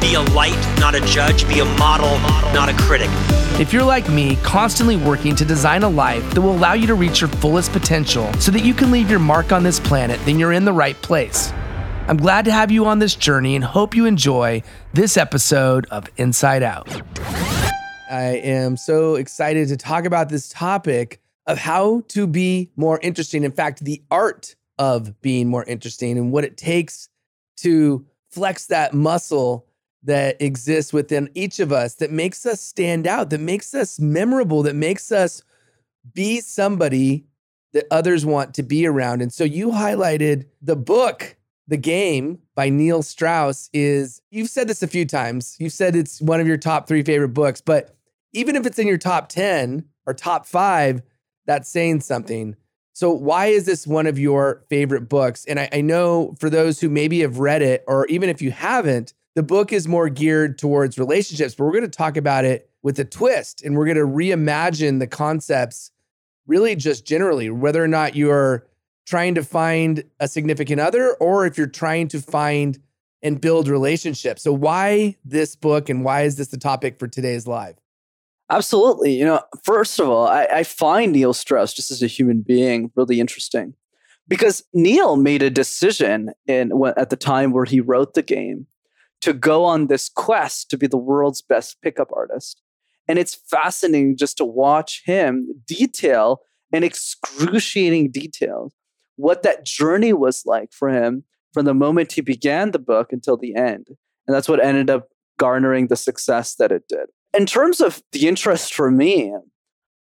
be a light, not a judge. Be a model, not a critic. If you're like me, constantly working to design a life that will allow you to reach your fullest potential so that you can leave your mark on this planet, then you're in the right place. I'm glad to have you on this journey and hope you enjoy this episode of Insight Out. I am so excited to talk about this topic of how to be more interesting. In fact, the art of being more interesting and what it takes to flex that muscle that exists within each of us that makes us stand out, that makes us memorable, that makes us be somebody that others want to be around. And so you highlighted the book the Game by Neil Strauss is, you've said this a few times. You've said it's one of your top three favorite books, but even if it's in your top 10 or top five, that's saying something. So, why is this one of your favorite books? And I, I, know for those who maybe have read it, or even if you haven't, the book is more geared towards relationships, but we're going to talk about it with a twist and we're going to reimagine the concepts really just generally, whether or not you're trying to find a significant other or if you're trying to find and build relationships. So, why this book and why is this the topic for today's live? Absolutely. You know, first of all, I, I find Neil Strauss just as a human being really interesting because Neil made a decision in at the time where he wrote the game to go on this quest to be the world's best pickup artist. And it's fascinating just to watch him detail in excruciating details what that journey was like for him from the moment he began the book until the end. And that's what ended up garnering the success that it did. In terms of the interest for me,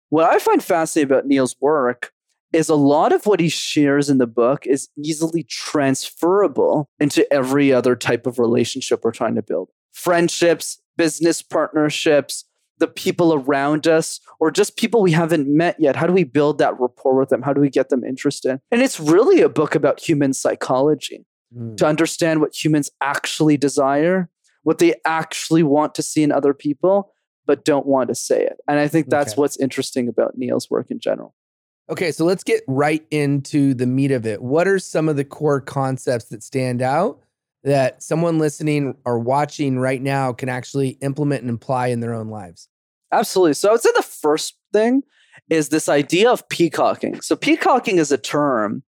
what I find fascinating about Neil's work is a lot of what he shares in the book is easily transferable into every other type of relationship we're trying to build friendships, business partnerships, the people around us or just people we haven't met yet? How do we build that rapport with them? How do we get them interested? And it's really a book about human psychology mm. to understand what humans actually desire, what they actually want to see in other people, but don't want to say it. And I think that's okay. what's interesting about Neil's work in general. Okay, so let's get right into the meat of it. What are some of the core concepts that stand out that someone listening or watching right now can actually implement and apply in their own lives? Absolutely. So I would say the first thing is this idea of peacocking. So peacocking is a term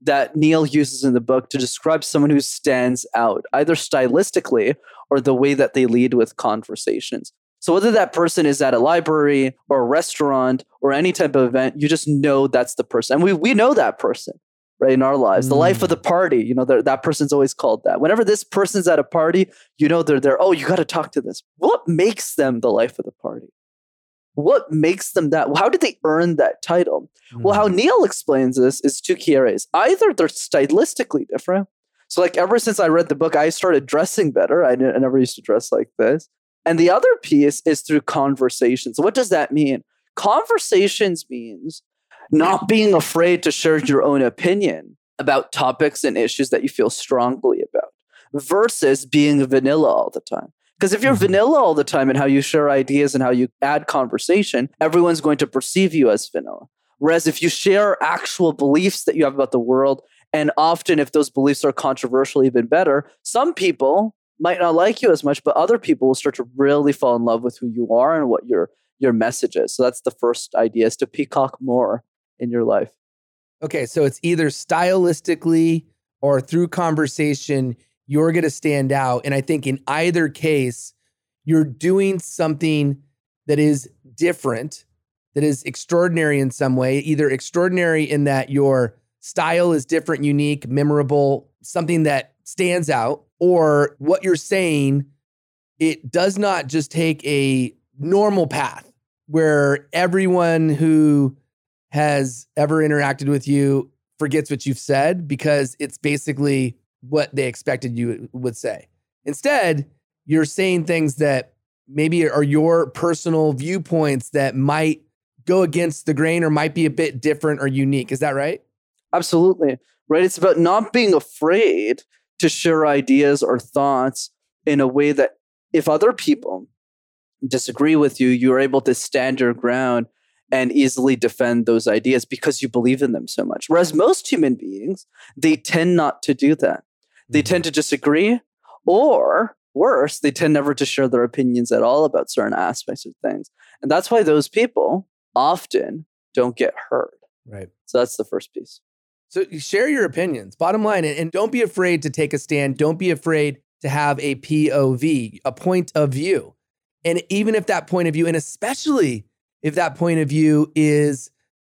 that Neil uses in the book to describe someone who stands out, either stylistically or the way that they lead with conversations. So whether that person is at a library or a restaurant or any type of event, you just know that's the person. And we we know that person right in our lives mm. the life of the mm. party you know that person's always called that whenever this person's at a party you know they're there oh you got to talk to this what makes them the life of the party what makes them that how did they earn that title mm. well how mm. neil explains this is two key areas either they're stylistically different so like ever since i read the book i started dressing better i, I never used to dress like this and the other piece is through conversations what does that mean conversations means not being afraid to share your own opinion about topics and issues that you feel strongly about versus being vanilla all the time. Because if you're mm-hmm. vanilla all the time in how you share ideas and how you add conversation, everyone's going to perceive you as vanilla. Whereas if you share actual beliefs that you have about the world, and often if those beliefs are controversial, even better, some people might not like you as much, but other people will start to really fall in love with who you are and what your your message is. So that's the first idea is to peacock more in your life? Okay, so it's either stylistically or through conversation, you're going to stand out. And I think in either case, you're doing something that is different, that is extraordinary in some way, either extraordinary in that your style is different, unique, memorable, something that stands out, or what you're saying it does not just take a normal path where everyone who has ever interacted with you forgets what you've said because it's basically what they expected you would say. Instead, you're saying things that maybe are your personal viewpoints that might go against the grain or might be a bit different or unique. Is that right? Absolutely. Right. It's about not being afraid to share ideas or thoughts in a way that if other people disagree with you, you're able to stand your ground and easily defend those ideas because you believe in them so much. Whereas most human beings, they tend not to do that. They mm-hmm. tend to disagree, or worse, they tend never to share their opinions at all about certain aspects of things. And that's why those people often don't get heard. Right. So that's the first piece. So share your opinions, bottom line, and don't be afraid to take a stand. Don't be afraid to have a POV, a point of view. And even if that point of view, and especially if that point of view is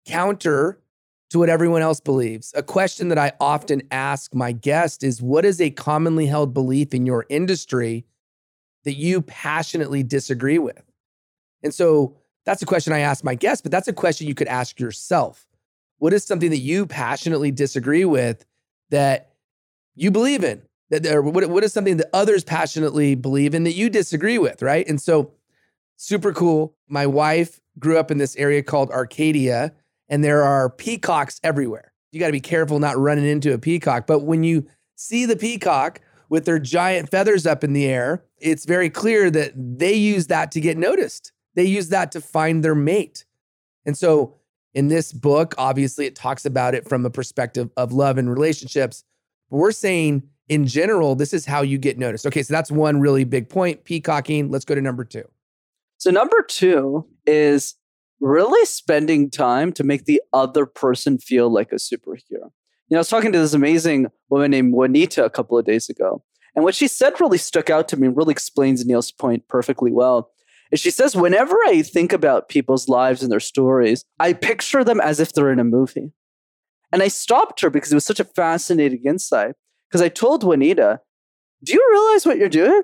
counter to what everyone else believes, a question that I often ask my guest is what is a commonly held belief in your industry that you passionately disagree with? And so that's a question I ask my guests, but that's a question you could ask yourself. What is something that you passionately disagree with that you believe in? That there, what, what is something that others passionately believe in that you disagree with, right? And so, super cool. My wife grew up in this area called Arcadia, and there are peacocks everywhere. You got to be careful not running into a peacock. But when you see the peacock with their giant feathers up in the air, it's very clear that they use that to get noticed they use that to find their mate. And so in this book, obviously, it talks about it from a perspective of love and relationships. But we're saying in general, this is how you get noticed. Okay, so that's one really big point. Peacocking. Let's go to number two. So, number two is really spending time to make the other person feel like a superhero. You know, I was talking to this amazing woman named Juanita a couple of days ago. And what she said really stuck out to me really explains Neil's point perfectly well. And she says, whenever I think about people's lives and their stories, I picture them as if they're in a movie. And I stopped her because it was such a fascinating insight. Because I told Juanita, Do you realize what you're doing?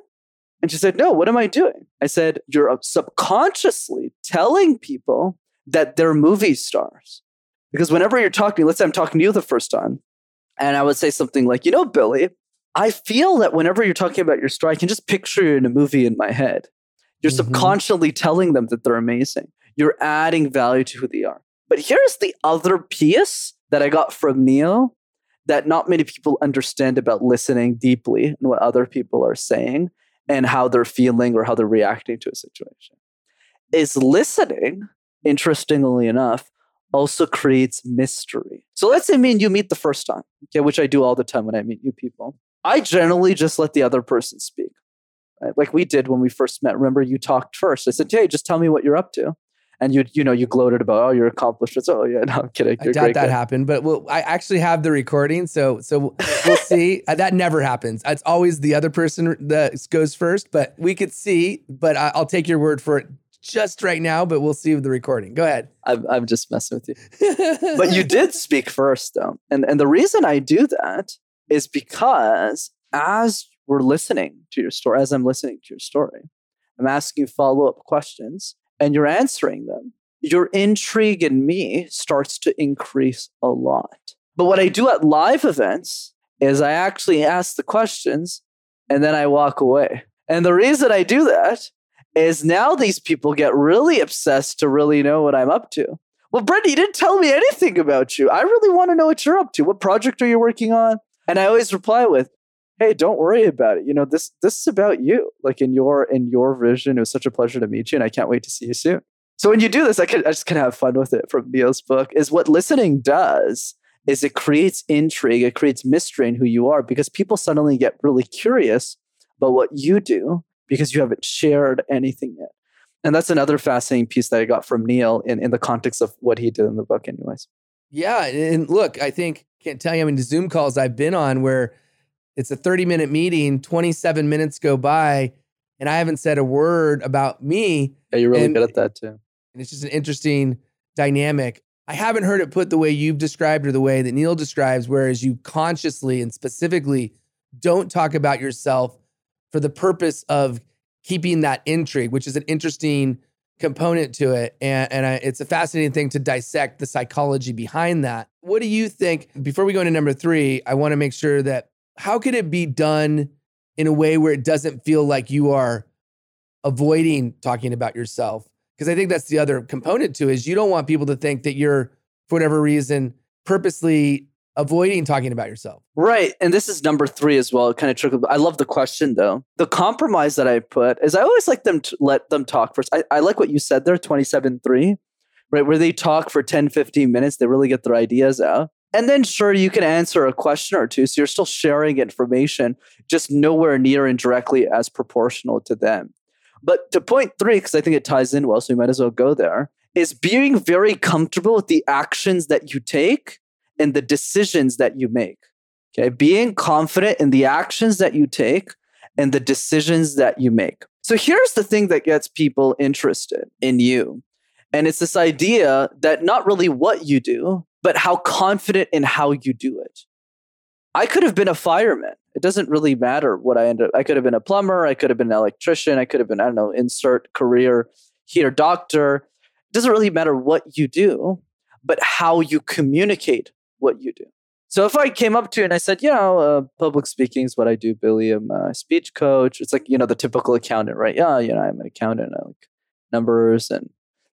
And she said, No, what am I doing? I said, You're uh, subconsciously telling people that they're movie stars. Because whenever you're talking, let's say I'm talking to you the first time, and I would say something like, You know, Billy, I feel that whenever you're talking about your story, I can just picture you in a movie in my head. You're mm-hmm. subconsciously telling them that they're amazing. You're adding value to who they are. But here's the other piece that I got from Neil that not many people understand about listening deeply and what other people are saying and how they're feeling or how they're reacting to a situation. Is listening, interestingly enough, also creates mystery. So let's say me and you meet the first time, okay, which I do all the time when I meet new people. I generally just let the other person speak? Like we did when we first met. Remember, you talked first. I said, "Hey, just tell me what you're up to." And you, you know, you gloated about oh your accomplishments. Oh yeah, no, I'm kidding. You're I doubt that happened, but well, I actually have the recording, so so we'll see. Uh, that never happens. It's always the other person that goes first, but we could see. But I, will take your word for it just right now. But we'll see with the recording. Go ahead. I'm I'm just messing with you. but you did speak first, though, and and the reason I do that is because as we're listening to your story, as I'm listening to your story, I'm asking you follow up questions and you're answering them. Your intrigue in me starts to increase a lot. But what I do at live events is I actually ask the questions and then I walk away. And the reason I do that is now these people get really obsessed to really know what I'm up to. Well, Brent, you didn't tell me anything about you. I really want to know what you're up to. What project are you working on? And I always reply with, hey don't worry about it. You know this this is about you like in your in your vision. It was such a pleasure to meet you and i can't wait to see you soon. So when you do this i, can, I just of have fun with it from neil's book is what listening does is it creates intrigue it creates mystery in who you are because people suddenly get really curious about what you do because you haven't shared anything yet. And that's another fascinating piece that i got from neil in, in the context of what he did in the book anyways. Yeah and look i think can't tell you how many zoom calls i've been on where it's a 30 minute meeting, 27 minutes go by, and I haven't said a word about me. Yeah, you're really and, good at that too. And it's just an interesting dynamic. I haven't heard it put the way you've described or the way that Neil describes, whereas you consciously and specifically don't talk about yourself for the purpose of keeping that intrigue, which is an interesting component to it. And, and I, it's a fascinating thing to dissect the psychology behind that. What do you think? Before we go into number three, I want to make sure that how could it be done in a way where it doesn't feel like you are avoiding talking about yourself? Because I think that's the other component to is you don't want people to think that you're, for whatever reason, purposely avoiding talking about yourself. Right. And this is number three as well. It kind of trickled. I love the question though. The compromise that I put is I always like them to let them talk first. I, I like what you said there, 27 3, right? Where they talk for 10, 15 minutes, they really get their ideas out. And then, sure, you can answer a question or two. So you're still sharing information, just nowhere near and directly as proportional to them. But to point three, because I think it ties in well, so we might as well go there, is being very comfortable with the actions that you take and the decisions that you make. Okay. Being confident in the actions that you take and the decisions that you make. So here's the thing that gets people interested in you. And it's this idea that not really what you do, but how confident in how you do it. I could have been a fireman. It doesn't really matter what I ended up. I could have been a plumber. I could have been an electrician. I could have been, I don't know, insert career here, doctor. It doesn't really matter what you do, but how you communicate what you do. So if I came up to you and I said, you know, uh, public speaking is what I do, Billy. I'm a speech coach. It's like, you know, the typical accountant, right? Yeah, you know, I'm an accountant. I like numbers and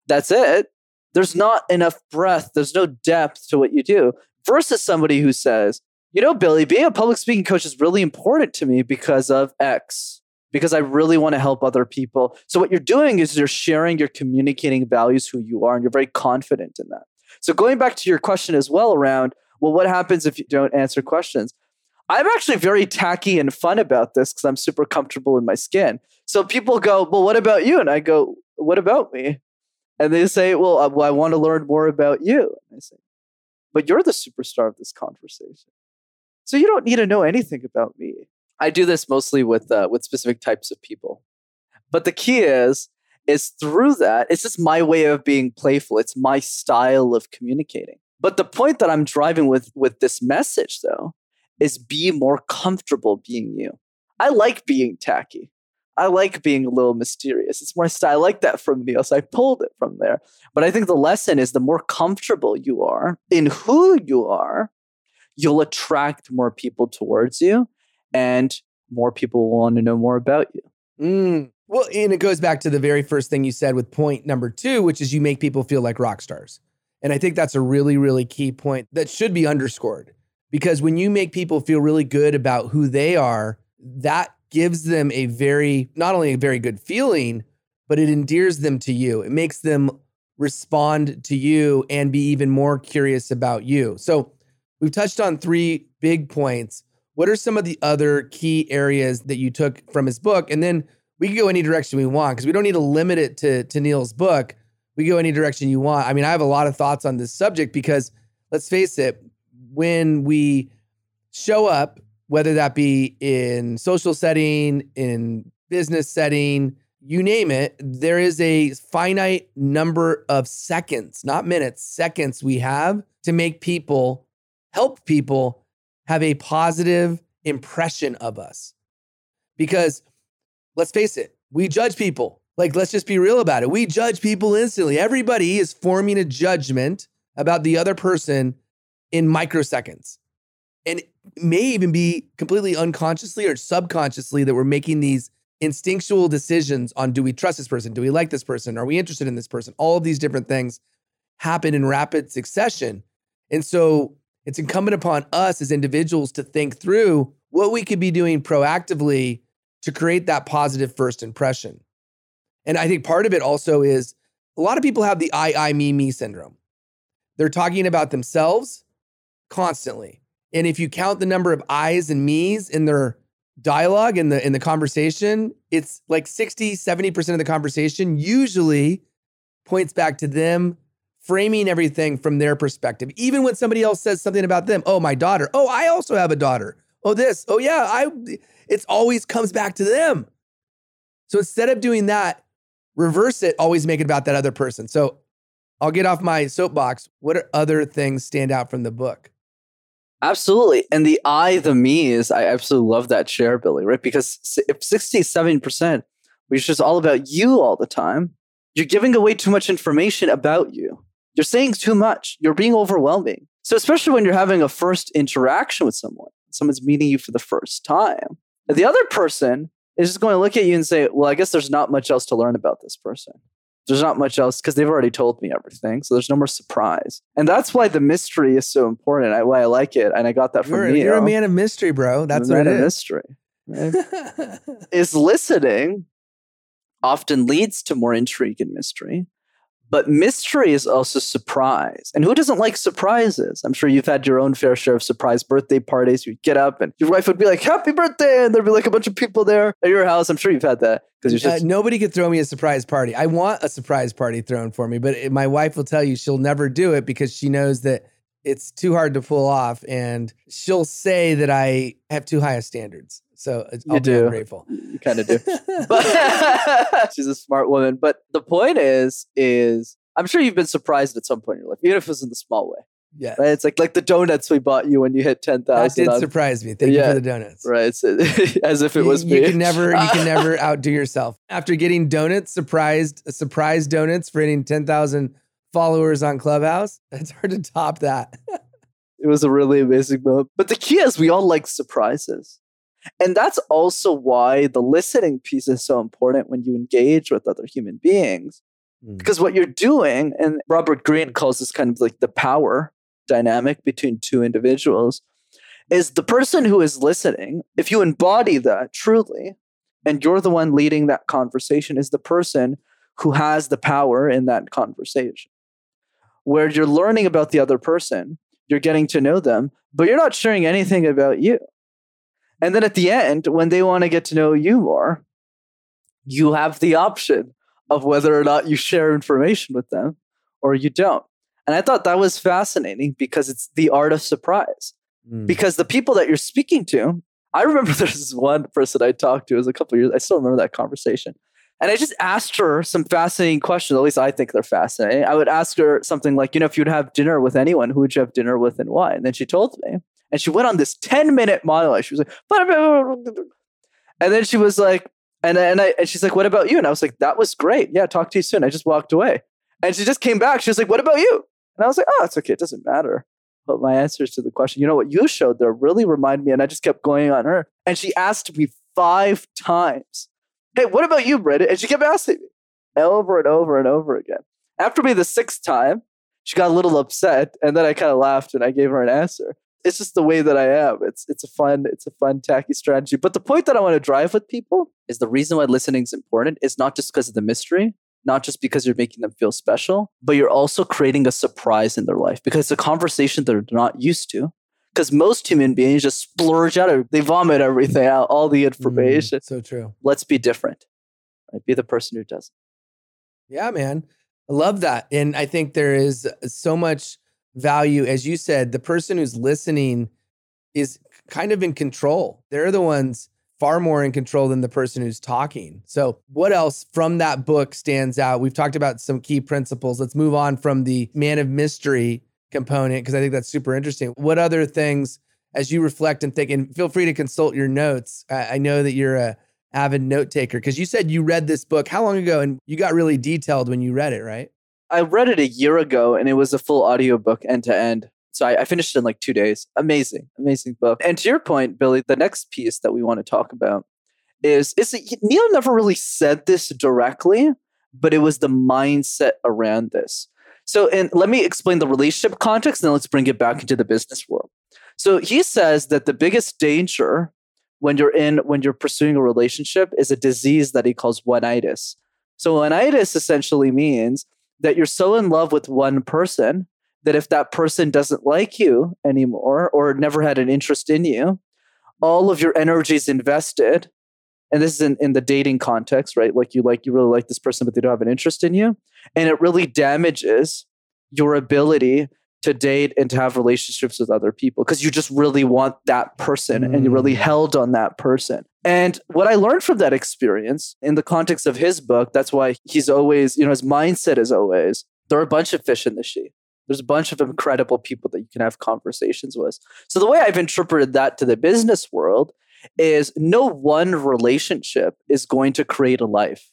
that's it. There's not enough breadth. There's no depth to what you do versus somebody who says, you know, Billy, being a public speaking coach is really important to me because of X, because I really want to help other people. So what you're doing is you're sharing, you're communicating values, who you are, and you're very confident in that. So going back to your question as well around, well, what happens if you don't answer questions? I'm actually very tacky and fun about this because I'm super comfortable in my skin. So people go, well, what about you? And I go, what about me? And they say, well, I, well, I want to learn more about you. And I say, but you're the superstar of this conversation. So you don't need to know anything about me. I do this mostly with uh, with specific types of people. But the key is is through that, it's just my way of being playful. It's my style of communicating. But the point that I'm driving with with this message though is be more comfortable being you. I like being tacky. I like being a little mysterious. It's more. I like that from Neil, so I pulled it from there. But I think the lesson is the more comfortable you are in who you are, you'll attract more people towards you, and more people will want to know more about you. Mm, well, and it goes back to the very first thing you said with point number two, which is you make people feel like rock stars. And I think that's a really, really key point that should be underscored because when you make people feel really good about who they are, that gives them a very, not only a very good feeling, but it endears them to you. It makes them respond to you and be even more curious about you. So we've touched on three big points. What are some of the other key areas that you took from his book? And then we can go any direction we want because we don't need to limit it to, to Neil's book. We go any direction you want. I mean, I have a lot of thoughts on this subject because let's face it, when we show up, whether that be in social setting, in business setting, you name it, there is a finite number of seconds, not minutes, seconds we have to make people, help people have a positive impression of us. Because let's face it, we judge people. Like, let's just be real about it. We judge people instantly. Everybody is forming a judgment about the other person in microseconds. And may even be completely unconsciously or subconsciously that we're making these instinctual decisions on do we trust this person? Do we like this person? Are we interested in this person? All of these different things happen in rapid succession. And so it's incumbent upon us as individuals to think through what we could be doing proactively to create that positive first impression. And I think part of it also is a lot of people have the I, I, me, me syndrome. They're talking about themselves constantly. And if you count the number of I's and me's in their dialogue in the in the conversation, it's like 60, 70% of the conversation usually points back to them framing everything from their perspective. Even when somebody else says something about them, oh, my daughter. Oh, I also have a daughter. Oh, this. Oh, yeah, I it's always comes back to them. So instead of doing that, reverse it, always make it about that other person. So I'll get off my soapbox. What other things stand out from the book? Absolutely. And the I, the me is, I absolutely love that share, Billy, right? Because if 60, 70% which is all about you all the time, you're giving away too much information about you. You're saying too much. You're being overwhelming. So, especially when you're having a first interaction with someone, someone's meeting you for the first time, the other person is just going to look at you and say, Well, I guess there's not much else to learn about this person. There's not much else because they've already told me everything. So there's no more surprise. And that's why the mystery is so important. I, why I like it. And I got that from You're, Neil. you're a man of mystery, bro. That's what man it of is. mystery. right? is listening often leads to more intrigue and mystery. But mystery is also surprise. And who doesn't like surprises? I'm sure you've had your own fair share of surprise birthday parties. You'd get up and your wife would be like, Happy birthday. And there'd be like a bunch of people there at your house. I'm sure you've had that because you're Uh, nobody could throw me a surprise party. I want a surprise party thrown for me, but it- my wife will tell you she'll never do it because she knows that it's too hard to pull off, and she'll say that I have too high of standards. So it's- You I'll do. ungrateful. you kind of do. but she's a smart woman. But the point is, is I'm sure you've been surprised at some point in your life, even if it's in the small way. yeah, Right? It's like like the donuts we bought you when you hit ten that thousand. did surprise me. Thank you for the donuts. Right, it's, as if it You- was you, me. can never you can never outdo yourself. After getting donuts, surprised uh, surprise donuts for hitting ten thousand followers on Clubhouse, it's hard to top that. It was a really amazing moment. But the key is we all like surprises. And that's also why the listening piece is so important when you engage with other human beings. Mm. Because what you're doing, and Robert Greene calls this kind of like the power dynamic between two individuals, is the person who is listening, if you embody that truly, and you're the one leading that conversation, is the person who has the power in that conversation. Where you're learning about the other person, you're getting to know them, but you're not sharing anything about you. And then at the end, when they want to get to know you more, you have the option of whether or not you share information with them or you don't. And I thought that was fascinating because it's the art of surprise. Mm. Because the people that you're speaking to, I remember there's one person I talked to, it was a couple years, I still remember that conversation. And I just asked her some fascinating questions. At least I think they're fascinating. I would ask her something like, you know, if you'd have dinner with anyone, who would you have dinner with and why? And then she told me. And she went on this 10 minute monologue. She was like, and then she was like, and, and, I, and she's like, what about you? And I was like, that was great. Yeah, talk to you soon. I just walked away. And she just came back. She was like, what about you? And I was like, oh, it's okay. It doesn't matter. But my answers to the question, you know what you showed there really remind me. And I just kept going on her. And she asked me five times, hey, what about you, Brendan? And she kept asking me over and over and over again. After me the sixth time, she got a little upset. And then I kind of laughed and I gave her an answer. It's just the way that I am. It's it's a fun, it's a fun, tacky strategy. But the point that I want to drive with people is the reason why listening is important is not just because of the mystery, not just because you're making them feel special, but you're also creating a surprise in their life because it's a conversation they're not used to. Because most human beings just splurge out, of- they vomit everything out, all the Mm, information. so true. Let's be different. Right? Be the person who does. Yeah, man. I love that. And I think there is so much value. As you said, the person who's listening is kind of in control. They're the ones far more in control than the person who's talking. So, what else from that book stands out? We've talked about some key principles. Let's move on from the man of mystery component because I think that's super interesting. What other things, as you reflect and think, and feel free to consult your notes. I, I know that you're a avid note taker because you said you read this book how long ago and you got really detailed when you read it, right? I read it a year ago and it was a full audiobook end to end. So I, I finished it in like two days. Amazing, amazing book. And to your point, Billy, the next piece that we want to talk about is is it, Neil never really said this directly, but it was the mindset around this. So, and let me explain the relationship context, and then let's bring it back into the business world. So he says that the biggest danger when you're in when you're pursuing a relationship is a disease that he calls one-itis. So one-itis essentially means that you're so in love with one person that if that person doesn't like you anymore or never had an interest in you, all of your energy is invested. And this is in, in the dating context, right? Like you like you really like this person, but they don't have an interest in you. And it really damages your ability to date and to have relationships with other people because you just really want that person and you're really Mm. held on that person. And what I learned from that experience in the context of his book, that's why he's always, you know, his mindset is always there are a bunch of fish in the sea. There's a bunch of incredible people that you can have conversations with. So the way I've interpreted that to the business world is no one relationship is going to create a life.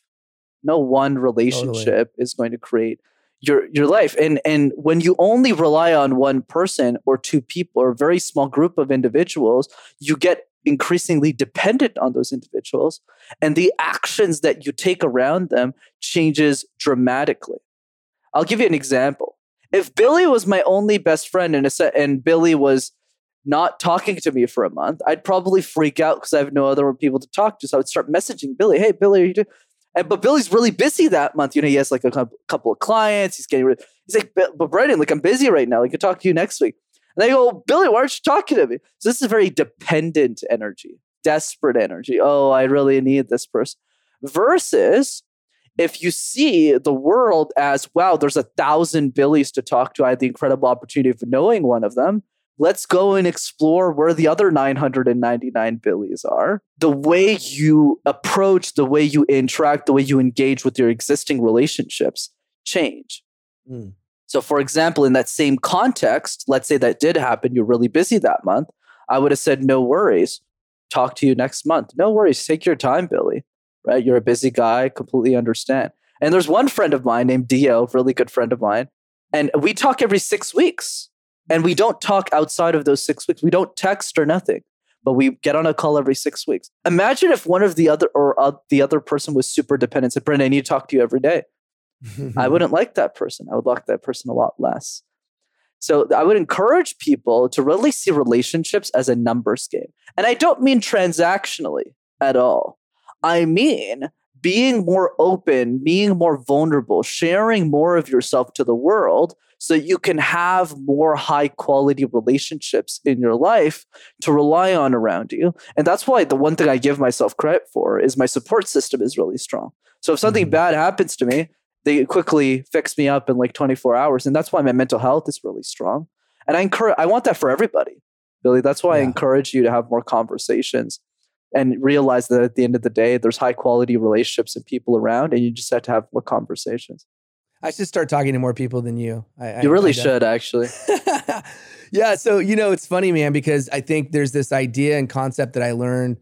No one relationship totally. is going to create your your life. And and when you only rely on one person or two people or a very small group of individuals, you get increasingly dependent on those individuals and the actions that you take around them changes dramatically. I'll give you an example. If Billy was my only best friend and, a, and Billy was not talking to me for a month, I'd probably freak out because I have no other people to talk to. So I would start messaging Billy, "Hey, Billy, are you doing?" And but Billy's really busy that month. You know, he has like a couple of clients. He's getting rid. He's like, "But Brendan, like I'm busy right now. I could talk to you next week." And they go, "Billy, why aren't you talking to me?" So this is very dependent energy, desperate energy. Oh, I really need this person. Versus if you see the world as wow, there's a thousand Billies to talk to. I had the incredible opportunity of knowing one of them let's go and explore where the other 999 billies are. The way you approach, the way you interact, the way you engage with your existing relationships change. Mm. So, for example, in that same context, let's say that did happen, you're really busy that month. I would have said, no worries. Talk to you next month. No worries. Take your time, Billy. Right? You're a busy guy. Completely understand. And there's one friend of mine named Dio, really good friend of mine. And we talk every six weeks and we don't talk outside of those six weeks. We don't text or nothing, but we get on a call every six weeks. Imagine if one of the other or uh, the other person was super dependent. Said, "Brendan, I need to talk to you every day." I wouldn't like that person. I would like that person a lot less. So I would encourage people to really see relationships as a numbers game. And I don't mean transactionally at all. I mean being more open, being more vulnerable, sharing more of yourself to the world so you can have more high quality relationships in your life to rely on around you. And that's why the one thing I give myself credit for is my support system is really strong. So if something mm-hmm. bad happens to me, they quickly fix me up in like 24 hours. And that's why my mental health is really strong. And I encourage I want that for everybody. Billy, that's why yeah. I encourage you to have more conversations and realize that at the end of the day, there's high quality relationships and people around, and you just have to have more conversations. I should start talking to more people than you. I, you really I should, actually. yeah. So, you know, it's funny, man, because I think there's this idea and concept that I learned,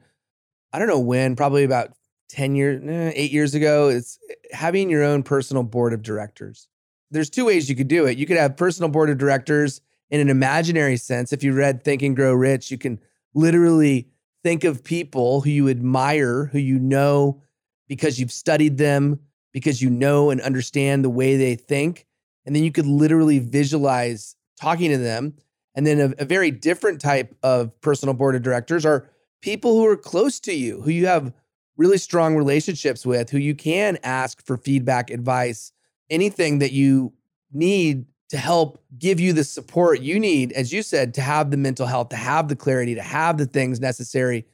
I don't know when, probably about 10 years, eh, eight years ago. It's having your own personal board of directors. There's two ways you could do it. You could have personal board of directors in an imaginary sense. If you read Think and Grow Rich, you can literally think of people who you admire, who you know because you've studied them, because you know and understand the way they think. And then you could literally visualize talking to them. And then a, a, very different type of personal board of directors are people who are close to you, who you have really strong relationships with, who you can ask for feedback, advice, anything that you need to help give you the support you need, as you said, to have the mental health, to have the clarity, to have the things necessary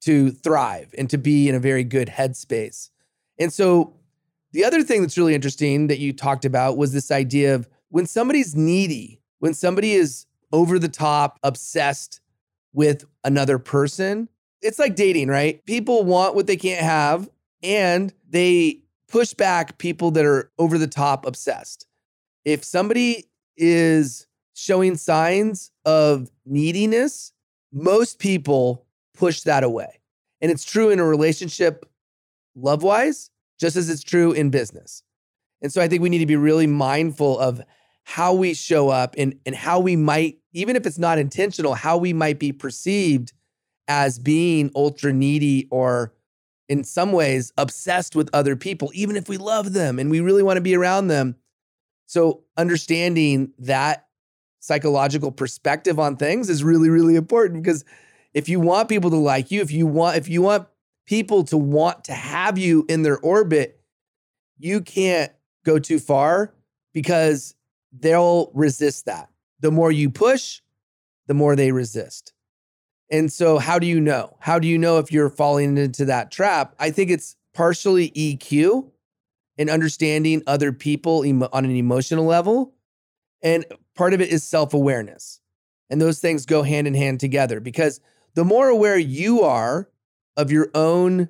to thrive and to be in a very good headspace. And so the other thing that's really interesting that you talked about was this idea of when somebody's needy, when somebody is over the top, obsessed with another person, it's like dating, right? People want what they can't have and they push back people that are over the top obsessed. If somebody is showing signs of neediness, most people push that away. And it's true in a relationship, love wise, just as it's true in business. And so I think we need to be really mindful of how we show up and, and how we might, even if it's not intentional, how we might be perceived as being ultra needy or in some ways obsessed with other people, even if we love them and we really want to be around them. So understanding that psychological perspective on things is really, really important because if you want people to like you, if you want, if you want people to want to have you in their orbit, you can't go too far because they'll resist that. The more you push, the more they resist. And so, how do you know? How do you know if you're falling into that trap? I think it's partially EQ and understanding other people on an emotional level. And part of it is self awareness. And those things go hand in hand together because the more aware you are of your own,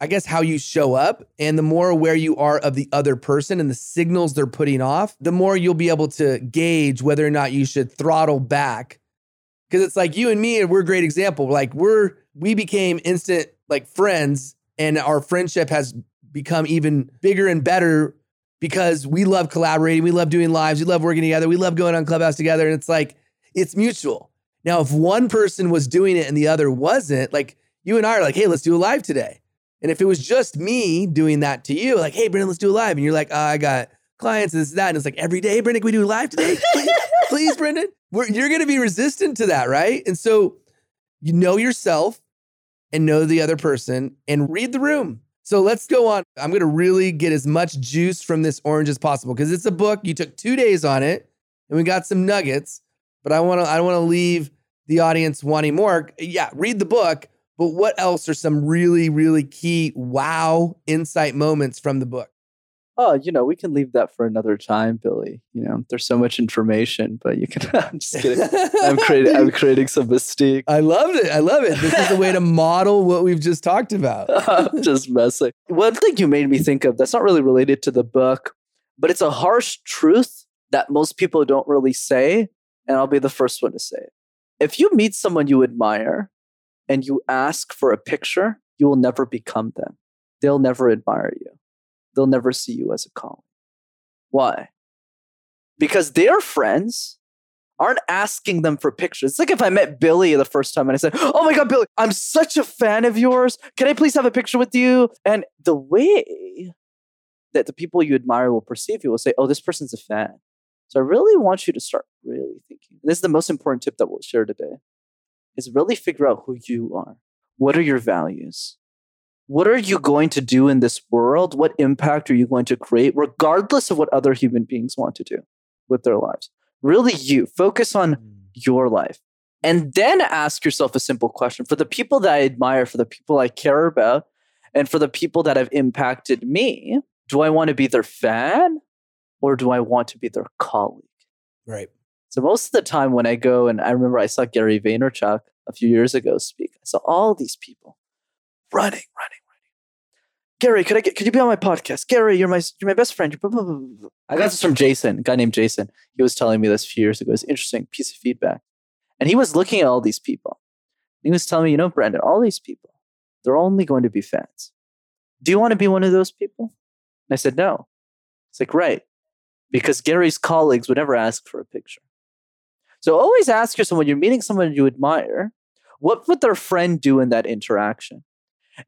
I guess, how you show up, and the more aware you are of the other person and the signals they're putting off, the more you'll be able to gauge whether or not you should throttle back. Because it's like you and me, we're a great example. Like we're we became instant like friends and our friendship has become even bigger and better because we love collaborating, we love doing lives, we love working together, we love going on Clubhouse together. And it's like, it's mutual. Now, if one person was doing it and the other wasn't, like you and I are like, hey, let's do a live today. And if it was just me doing that to you, like, hey, Brendan, let's do a live. And you're like, oh, I got clients and this and that. And it's like, every day, Brendan, can we do a live today? Please, please Brendan. We're, you're going to be resistant to that, right? And so you know yourself and know the other person and read the room. So let's go on. I'm going to really get as much juice from this orange as possible because it's a book. You took two days on it and we got some nuggets, but I want to, I want to leave the audience wanting more. Yeah, read the book, but what else are some really, really key wow insight moments from the book? Oh, you know, we can leave that for another time, Billy. You know, there's so much information, but you can. I'm just kidding. I'm creating. I'm creating some mystique. I loved it. I love it. This is a way to model what we've just talked about. I'm just messing. One thing you made me think of that's not really related to the book, but it's a harsh truth that most people don't really say, and I'll be the first one to say it. If you meet someone you admire and you ask for a picture, you will never become them. They'll never admire you they'll never see you as a colleague. Why? Because their friends aren't asking them for pictures. It's like if I met Billy the first time and I said, Oh my God, Billy, I'm such a fan of yours. Can I please have a picture with you? And the way that the people you admire will perceive you will say, Oh, this person's a fan. So I really want you to start really thinking. This is the most important tip that we'll share today is really figure out who you are. What are your values? what are you going to do in this world? What impact are you going to create, regardless of what other human beings want to do with their lives? Really, you focus on hmm. your life. And then ask yourself a simple question for the people that I admire, for the people I care about, and for the people that have impacted me do I want to be their fan or do I want to be their colleague? Right. So, most of the time when I go, and I remember I saw Gary Vaynerchuk a few years ago speak, I saw all these people running, running running. Gary, could I get, could you be on my podcast? Gary, you're my you're my best friend. I got this from Jason, a guy named Jason. He was telling me this a few years ago. It's interesting piece of feedback. And he was looking at all these people. He was telling me, you know, Brendan, all these people, they're only going to be fans. Do you want to be one of those people? And I said, no. It's like, right. Because Gary's colleagues would never ask for a picture. So always ask yourself when you're meeting someone you admire, what would their friend do in that interaction?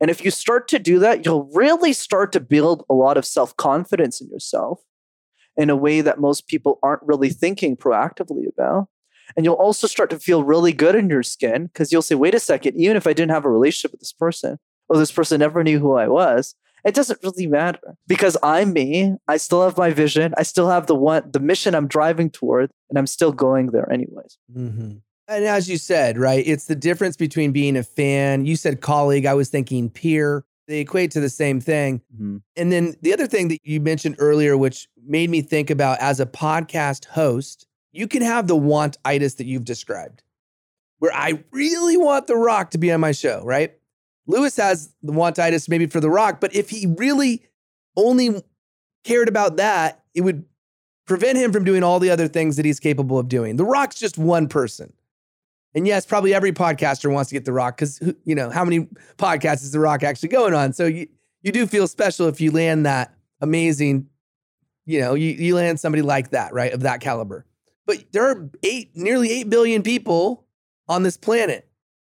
And if you start to do that, you'll really start to build a lot of self confidence in yourself in a way that most people aren't really thinking proactively about. And you'll also start to feel really good in your skin because you'll say, wait a second, even if I didn't have a relationship with this person, or this person never knew who I was, it doesn't really matter because I'm me. I still have my vision. I still have the one, the mission I'm driving toward, and I'm still going there anyways. Mm-hmm. And as you said, right, it's the difference between being a fan. You said colleague, I was thinking peer. They equate to the same thing. Mm-hmm. And then the other thing that you mentioned earlier, which made me think about as a podcast host, you can have the want itis that you've described, where I really want The Rock to be on my show, right? Lewis has the want itis maybe for The Rock, but if he really only cared about that, it would prevent him from doing all the other things that he's capable of doing. The Rock's just one person. And yes, probably every podcaster wants to get The Rock because, you know, how many podcasts is The Rock actually going on? So you, you do feel special if you land that amazing, you know, you, you land somebody like that, right? Of that caliber. But there are eight, nearly 8 billion people on this planet.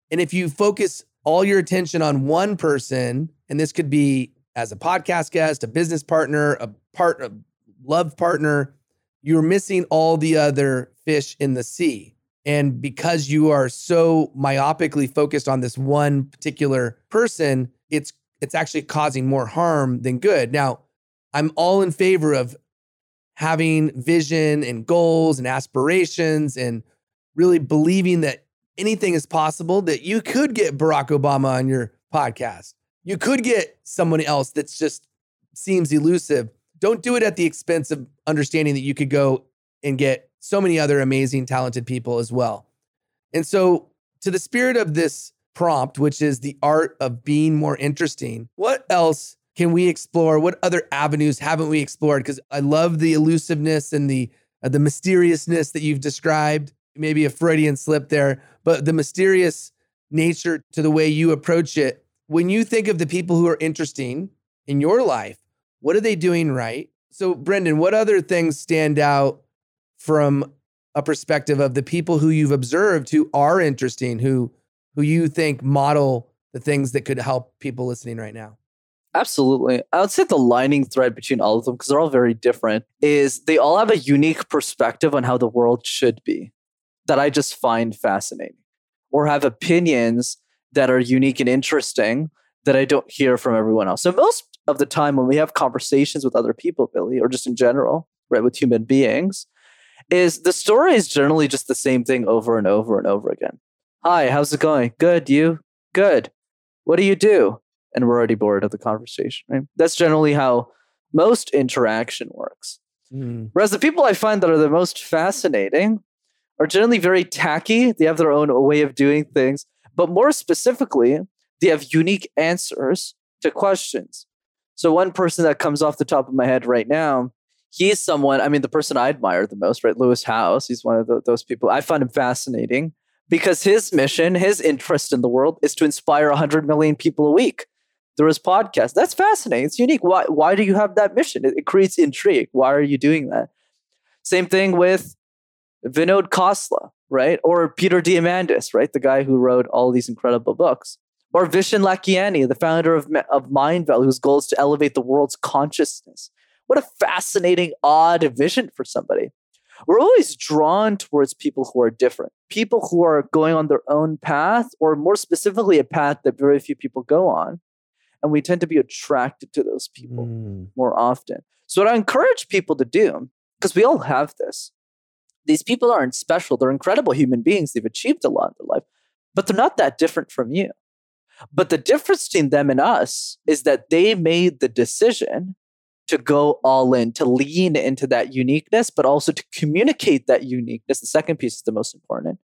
And if you focus all your attention on one person, and this could be as a podcast guest, a business partner, a part, a love partner, you're missing all the other fish in the sea. And because you are so myopically focused on this one particular person, it's it's actually causing more harm than good. Now, I'm all in favor of having vision and goals and aspirations and really believing that anything is possible that you could get Barack Obama on your podcast. You could get someone else that's just seems elusive. Don't do it at the expense of understanding that you could go and get so many other amazing, talented people as well. And so, to the spirit of this prompt, which is the art of being more interesting, what else can we explore? What other avenues haven't we explored? Because I love the elusiveness and the uh, the mysteriousness that you've described. Maybe a Freudian slip there, but the mysterious nature to the way you approach it. When you think of the people who are interesting in your life, what are they doing right? So, Brendan, what other things stand out from a perspective of the people who you've observed who are interesting, who who you think model the things that could help people listening right now? Absolutely. I would say the lining thread between all of them, because they're all very different, is they all have a unique perspective on how the world should be that I just find fascinating, or have opinions that are unique and interesting that I don't hear from everyone else. So, most of the time when we have conversations with other people, Billy, or just in general, right, with human beings, is the story is generally just the same thing over and over and over again. Hi, how's it going? Good, you? Good. What do you do? And we're already bored of the conversation, right? That's generally how most interaction works. Mm. Whereas the people I find that are the most fascinating are generally very tacky. They have their own way of doing things, but more specifically, they have unique answers to questions. So, one person that comes off the top of my head right now, he's someone, I mean, the person I admire the most, right? Lewis Howes. He's one of the, those people. I find him fascinating because his mission, his interest in the world is to inspire 100 million people a week through his podcast. That's fascinating. It's unique. Why, why do you have that mission? It, it creates intrigue. Why are you doing that? Same thing with Vinod Khosla, right? Or Peter Diamandis, right? The guy who wrote all these incredible books. Or Vishen Lakhiani, the founder of, of Mindvalley, whose goal is to elevate the world's consciousness. What a fascinating, odd vision for somebody. We're always drawn towards people who are different, people who are going on their own path, or more specifically, a path that very few people go on. And we tend to be attracted to those people Mm. more often. So, what I encourage people to do, because we all have this, these people aren't special. They're incredible human beings. They've achieved a lot in their life, but they're not that different from you. But the difference between them and us is that they made the decision to go all in, to lean into that uniqueness, but also to communicate that uniqueness. The second piece is the most important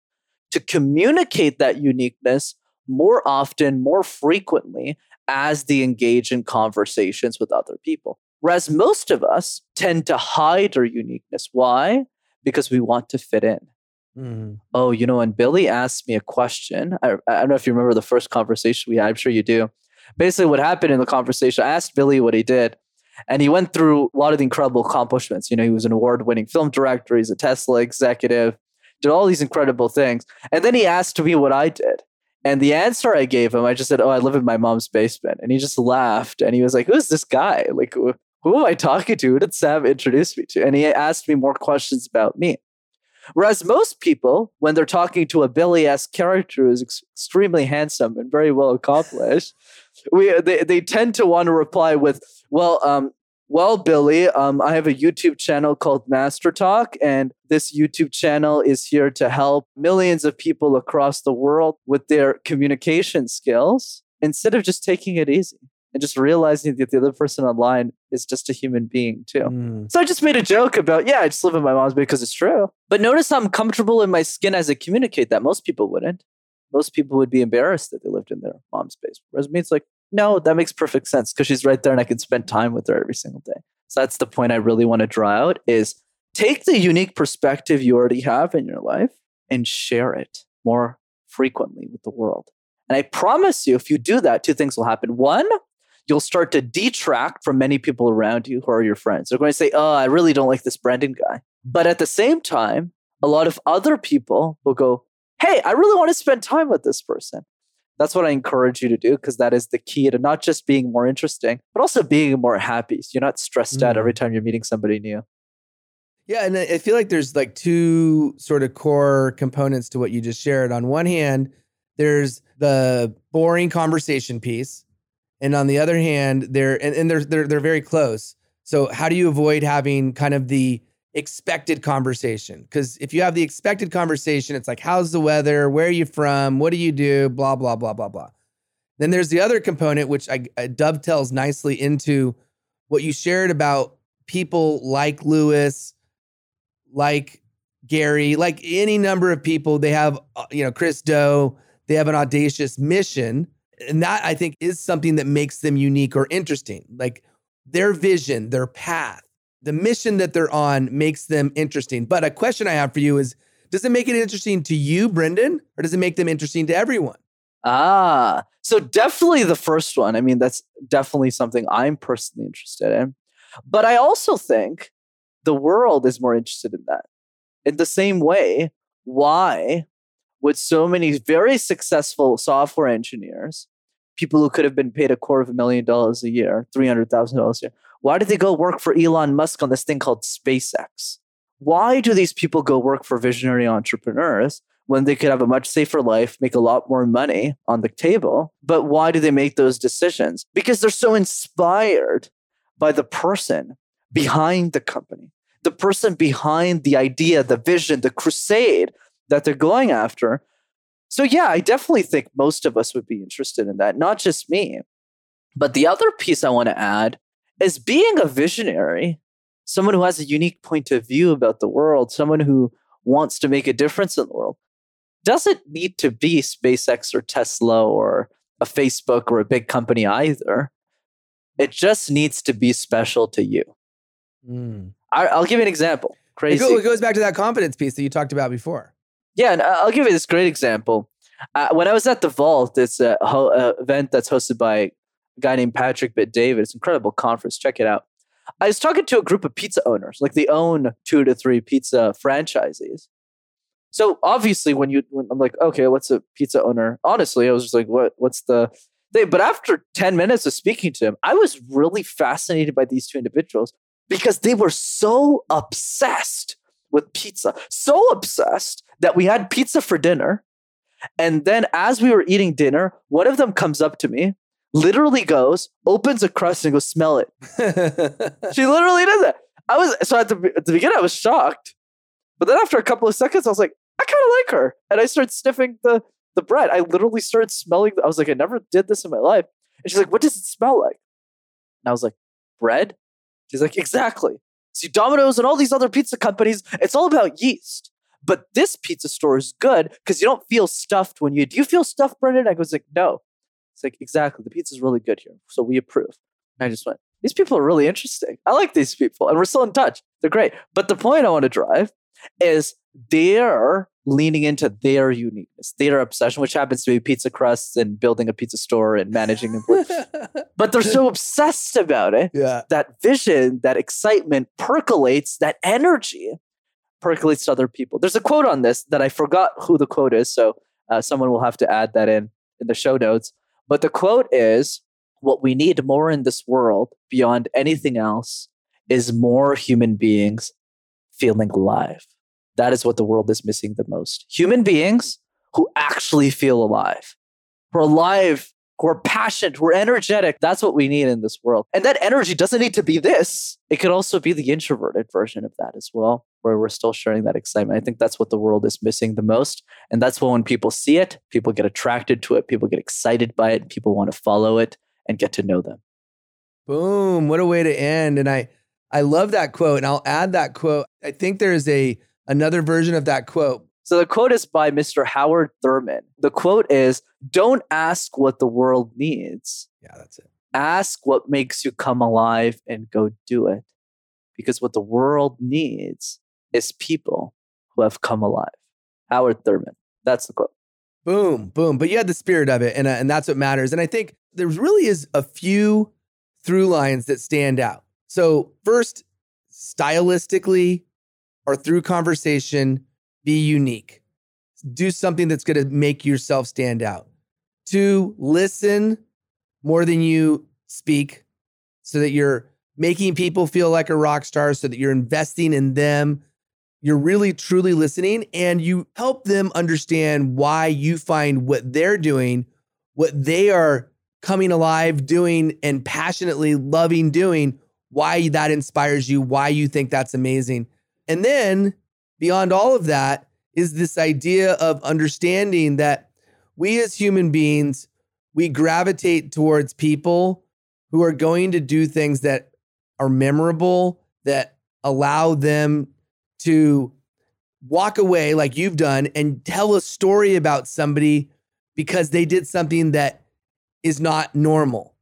to communicate that uniqueness more often, more frequently as they engage in conversations with other people. Whereas most of us tend to hide our uniqueness. Why? Because we want to fit in. Mm. Oh, you know, when Billy asked me a question, I, I don't know if you remember the first conversation we had. I'm sure you do. Basically, what happened in the conversation, I asked Billy what he did, and he went through a lot of the incredible accomplishments. You know, he was an award winning film director, he's a Tesla executive, did all these incredible things. And then he asked me what I did. And the answer I gave him, I just said, Oh, I live in my mom's basement. And he just laughed and he was like, Who's this guy? Like, who, am I talking to? Did Sam introduce me to? And he asked me more questions about me. Whereas most people, when they're talking to a Billy esque character who's ex- extremely handsome and very well accomplished, we they, they tend to want to reply with, "Well, um, well, Billy, um, I have a YouTube channel called Master Talk, and this YouTube channel is here to help millions of people across the world with their communication skills." Instead of just taking it easy and just realizing that the other person online is just a human being too. Mm. So I just made a joke about, yeah, I just live in my mom's because it's true. But notice I'm comfortable in my skin as I communicate that. Most people wouldn't. Most people would be embarrassed that they lived in their mom's basement. Whereas me, it's like, no, that makes perfect sense because she's right there and I can spend time with her every single day. So that's the point I really want to draw out is take the unique perspective you already have in your life and share it more frequently with the world. And I promise you, if you do that, two things will happen. One, you'll start to detract from many people around you who are your friends. They're going to say, Oh, I really don't like this Brendan guy. But at the same time, a lot of other people will go, Hey, I really want to spend time with this person. That's what I encourage you to do because that is the key to not just being more interesting, but also being more happy. So you're not stressed out Mm. every time you're meeting somebody new. Yeah, and I feel like there's like two sort of core components to what you just shared. On one hand, there's the boring conversation piece, and on the other hand, they're and, and they're they're they're very close. So how do you avoid having kind of the expected conversation? Because if you have the expected conversation, it's like, how's the weather? Where are you from? What do you do? Blah blah blah blah blah. Then there's the other component, which I, I dovetails nicely into what you shared about people like Lewis, like Gary, like any number of people. They have, uh, you know, Chris Do. They have an audacious mission, and that I think is something that makes them unique or interesting. Like their vision, their path, the mission that they're on makes them interesting. But a question I have for you is: Does it make it interesting to you, Brendan, or does it make them interesting to everyone? Ah, so definitely the first one. I mean, that's definitely something I'm personally interested in. But I also think the world is more interested in that. In the same way, why would so many very successful software engineers, people who could have been paid a quarter of a million dollars a year, $300,000 a year, why did they go work for Elon Musk on this thing called SpaceX? Why do these people go work for visionary entrepreneurs when they could have a much safer life, make a lot more money on the table? But why do they make those decisions? Because they're so inspired by the person behind the company, the person behind the idea, the vision, the crusade that they're going after. So, yeah, I definitely think most of us would be interested in that, not just me. But the other piece I want to add is being a visionary, someone who has a unique point of view about the world, someone who wants to make a difference in the world, doesn't need to be SpaceX or Tesla or a Facebook or a big company either. It just needs to be special to you. Mm. I, will give you an example. Crazy. It, goes back to that confidence piece that you talked about before. Yeah, and I'll give you this great example. Uh, when I was at the Vault, it's a ho- uh, event that's hosted by a guy named Patrick Bet David. It's an incredible conference. Check it out. I was talking to a group of pizza owners, like they own two to three pizza franchises. So obviously, when you, when I'm like, okay, what's a pizza owner? Honestly, I was just like, what, what's the thing? But after 10 minutes of speaking to him, I was really fascinated by these two individuals because they were so obsessed with pizza, so obsessed that we had pizza for dinner. And then as we were eating dinner, one of them comes up to me, literally goes, opens a crust and goes, smell it. she literally does that. I was, so at the, at the beginning, I was shocked. But then after a couple of seconds, I was like, I kind of like her. And I started sniffing the, the bread. I literally started smelling. I was like, I never did this in my life. And she's like, what does it smell like? And I was like, bread? She's like, exactly. See, Domino's and all these other pizza companies, it's all about yeast. But this pizza store is good because you don't feel stuffed when you do you feel stuffed, Brendan? I was like, no. It's like, exactly. The pizza's really good here. So we approve. And I just went, these people are really interesting. I like these people. And we're still in touch. They're great. But the point I want to drive is they're leaning into their uniqueness, their obsession, which happens to be pizza crusts and building a pizza store and managing employees. but they're so obsessed about it. Yeah. That vision, that excitement percolates, that energy percolates to other people. There's a quote on this that I forgot who the quote is. So uh, someone will have to add that in in the show notes. But the quote is What we need more in this world beyond anything else is more human beings feeling alive. That is what the world is missing the most. Human beings who actually feel alive, who are alive, who are passionate, who are energetic. That's what we need in this world. And that energy doesn't need to be this. It could also be the introverted version of that as well, where we're still sharing that excitement. I think that's what the world is missing the most. And that's why when people see it, people get attracted to it, people get excited by it, people want to follow it and get to know them. Boom. What a way to end. And I I love that quote. And I'll add that quote. I think there's a another version of that quote. So the quote is by Mr. Howard Thurman. The quote is Don't ask what the world needs. Yeah, that's it. Ask what makes you come alive and go do it. Because what the world needs is people who have come alive. Howard Thurman. That's the quote. Boom, boom. But you had the spirit of it, and, uh, and that's what matters. And I think there really is a few through lines that stand out. So, first, stylistically, or through conversation, be unique. Do something that's going to make yourself stand out. Two, listen more than you speak so that you're making people feel like a rock star, so that you're investing in them. You're really truly listening and you help them understand why you find what they're doing, what they are coming alive doing and passionately loving doing, why that inspires you, why you think that's amazing. And then beyond all of that is this idea of understanding that we as human beings, we gravitate towards people who are going to do things that are memorable, that allow them to walk away like you've done and tell a story about somebody because they did something that is not normal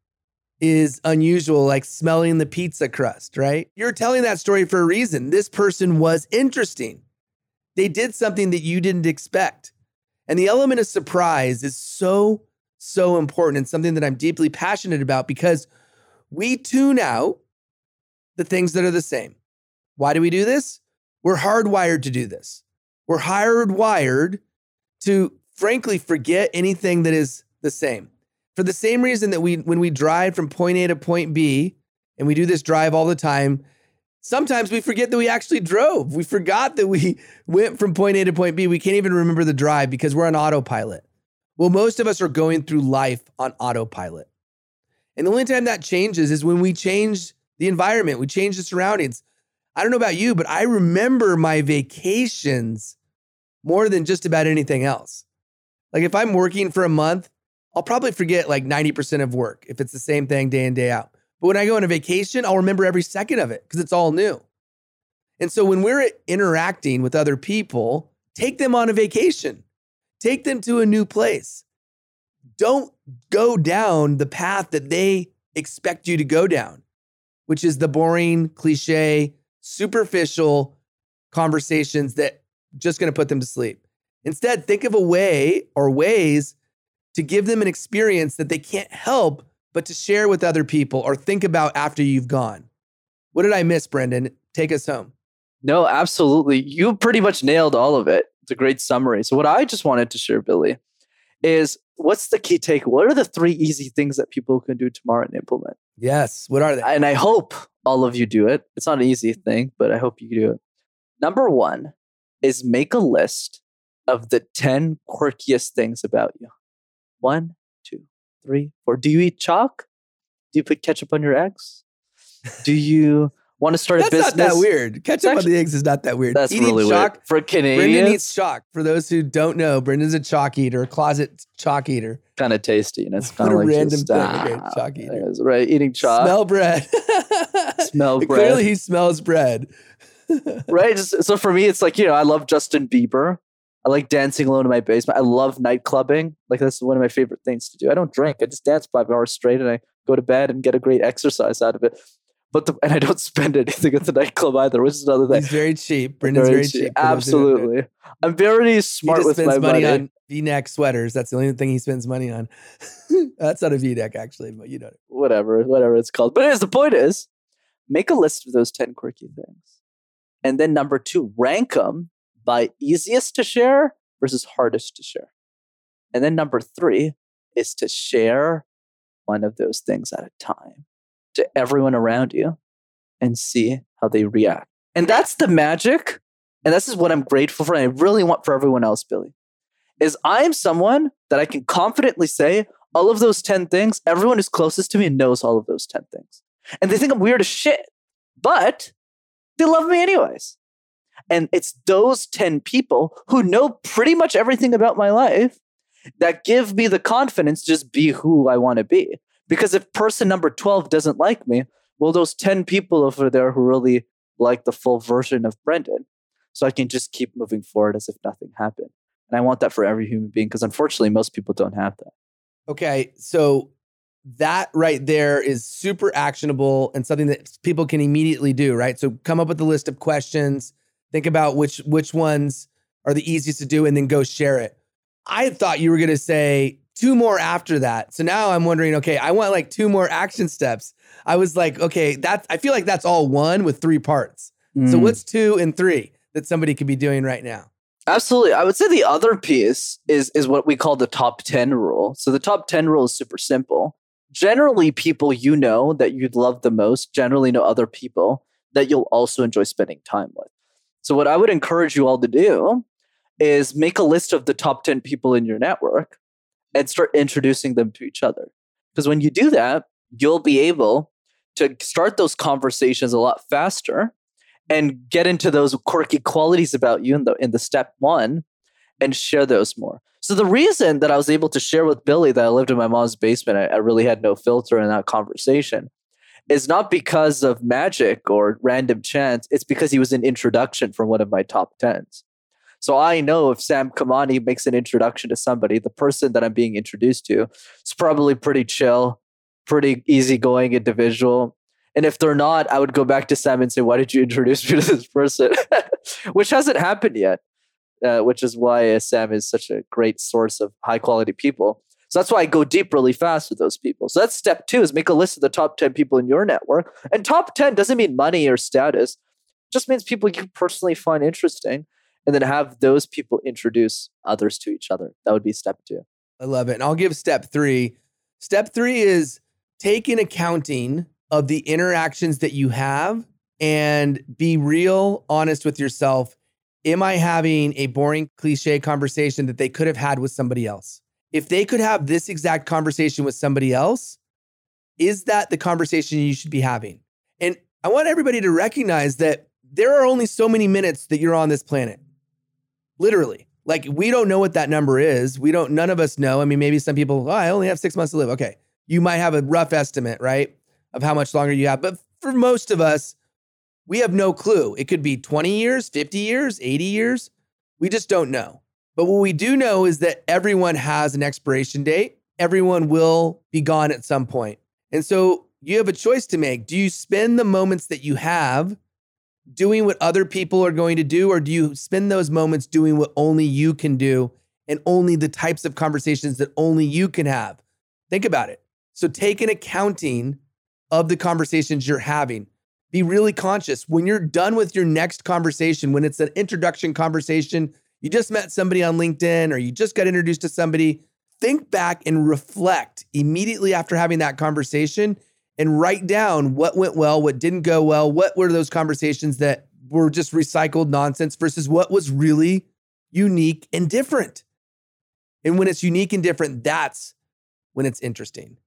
is unusual, like smelling the pizza crust, right? You're telling that story for a reason. This person was interesting. They did something that you didn't expect. And the element of surprise is so so important and something that I'm deeply passionate about because we tune out the things that are the same. Why do we do this? We're hardwired to do this. We're hardwired to frankly forget anything that is the same. For the same reason that we when we drive from point A to point B and we do this drive all the time, sometimes we forget that we actually drove. We forgot that we went from point A to point B. We can't even remember the drive because we're on autopilot. Well, most of us are going through life on autopilot. And the only time that changes is when we change the environment, we change the surroundings. I don't know about you, but I remember my vacations more than just about anything else. Like if I'm working for a month, I'll probably forget like 90% of work if it's the same thing day in, day out. But when I go on a vacation, I'll remember every second of it because it's all new. And so when we're interacting with other people, take them on a vacation, take them to a new place. Don't go down the path that they expect you to go down, which is the boring, cliche, superficial conversations that just going to put them to sleep. Instead, think of a way or ways to give them an experience that they can't help but to share with other people or think about after you've gone. What did I miss, Brendan? Take us home. No, absolutely. You pretty much nailed all of it. It's a great summary. So, what I just wanted to share, Billy, is what's the key take? What are the three easy things that people can do tomorrow and implement? Yes. What are they? And I hope all of you do it. It's not an easy mm-hmm. thing, but I hope you do it. Number one is make a list of the 10 quirkiest things about you. One, three, four. Do you eat chalk? Do you put ketchup on your eggs? Do you want to start a business? That's not that weird. Ketchup on the eggs is not that weird. That's Eating really chalk, weird. For Brendan Canadians, eats chalk. For those who don't know, Brendan's a chalk eater, a closet chalk eater. kind of tasty, and it's kind of like random just, thing, ah, chalk eater. is, right? Eating chalk, Smell bread. Smell bread. Clearly, he smells bread. right? So for me, it's like you know, I love Justin Bieber. I like dancing alone in my basement. I love night clubbing. Like that's one of my favorite things to do. I don't drink. I just dance five hours straight, and I go to bed and get a great exercise out of it. But the, and I don't spend anything at the nightclub either, which is another thing. He's very cheap. Brendan's very, cheap. who don't know. Absolutely, I'm very smart with my money, money. on V-neck sweaters. That's the only thing he spends money on. That's not a V-neck, actually, but you know. whatever, whatever it's called. But anyways, the point is, make a list of those 10 quirky things. And then number two, rank them by easiest to share versus hardest to share. And then number three is to share one of those things at a time to everyone around you and see how they react. And that's the magic. And this is what I'm grateful for. And I really want for everyone else, Billy, is I'm someone that I can confidently say all of those 10 things, everyone who's closest to me knows all of those 10 things. And they think I'm weird as shit, but they love me anyways. And it's those 10 people who know pretty much everything about my life that give me the confidence to just be who I want to be. Because if person number 12 doesn't like me, well, those 10 people over there who really like the full version of Brendan. So I can just keep moving forward as if nothing happened. And I want that for every human being because unfortunately, most people don't have that. Okay, so that right there is super actionable and something that people can immediately do, right? So come up with a list of questions, think about which which ones are the easiest to do and then go share it. I thought you were going to say two more after that. So now I'm wondering, okay, I want like two more action steps. I was like, okay, that's I feel like that's all one with three parts. So Mm. what's two and three that somebody could be doing right now? Absolutely. I would say the other piece is is what we call the top 10 rule. So the top 10 rule is super simple. Generally, people you know that you'd love the most generally know other people that you'll also enjoy spending time with. So what I would encourage you all to do is make a list of the top 10 people in your network and start introducing them to each other. Because when you do that, you'll be able to start those conversations a lot faster and get into those quirky qualities about you in the in the step one and share those more. So the reason that I was able to share with Billy that I lived in my mom's basement, I, I really had no filter in that conversation, is not because of magic or random chance. It's because he was an introduction from one of my top tens. So I know if Sam Kamani makes an introduction to somebody, the person that I'm being introduced to is probably pretty chill, pretty easygoing individual. And if they're not, I would go back to Sam and say, Why did you introduce me to this person? which hasn't happened yet, uh, which is why uh, Sam is such a great source of high quality people. So that's why I go deep really fast with those people. So that's step two is make a list of the top 10 people in your network. And top 10 doesn't mean money or status. It just means people you personally find interesting. And then have those people introduce others to each other. That would be step two. I love it. And I'll give step three. Step three is take an accounting of the interactions that you have and be real, honest with yourself. Am I having a boring cliche conversation that they could have had with somebody else? If they could have this exact conversation with somebody else, is that the conversation you should be having? And I want everybody to recognize that there are only so many minutes that you're on this planet. Literally. Like we don't know what that number is. We don't none of us know. I mean, maybe some people, oh, I only have 6 months to live. Okay. You might have a rough estimate, right? Of how much longer you have. But for most of us, we have no clue. It could be 20 years, 50 years, 80 years. We just don't know. But what we do know is that everyone has an expiration date. Everyone will be gone at some point. And so you have a choice to make. Do you spend the moments that you have doing what other people are going to do, or do you spend those moments doing what only you can do and only the types of conversations that only you can have? Think about it. So take an accounting of the conversations you're having. Be really conscious when you're done with your next conversation, when it's an introduction conversation, you just met somebody on LinkedIn or you just got introduced to somebody, think back and reflect immediately after having that conversation and write down what went well, what didn't go well, what were those conversations that were just recycled nonsense versus what was really unique and different. And when it's unique and different, that's when it's interesting.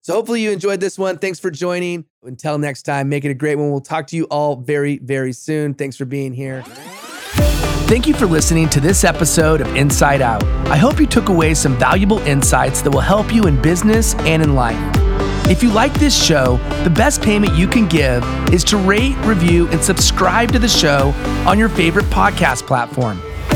So hopefully you enjoyed this one. Thanks for joining. Until next time, make it a great one. We'll talk to you all very, very soon. Thanks for being here. Thank you for listening to this episode of Insight Out. I hope you took away some valuable insights that will help you in business and in life. If you like this show, the best payment you can give is to rate, review, and subscribe to the show on your favorite podcast platform.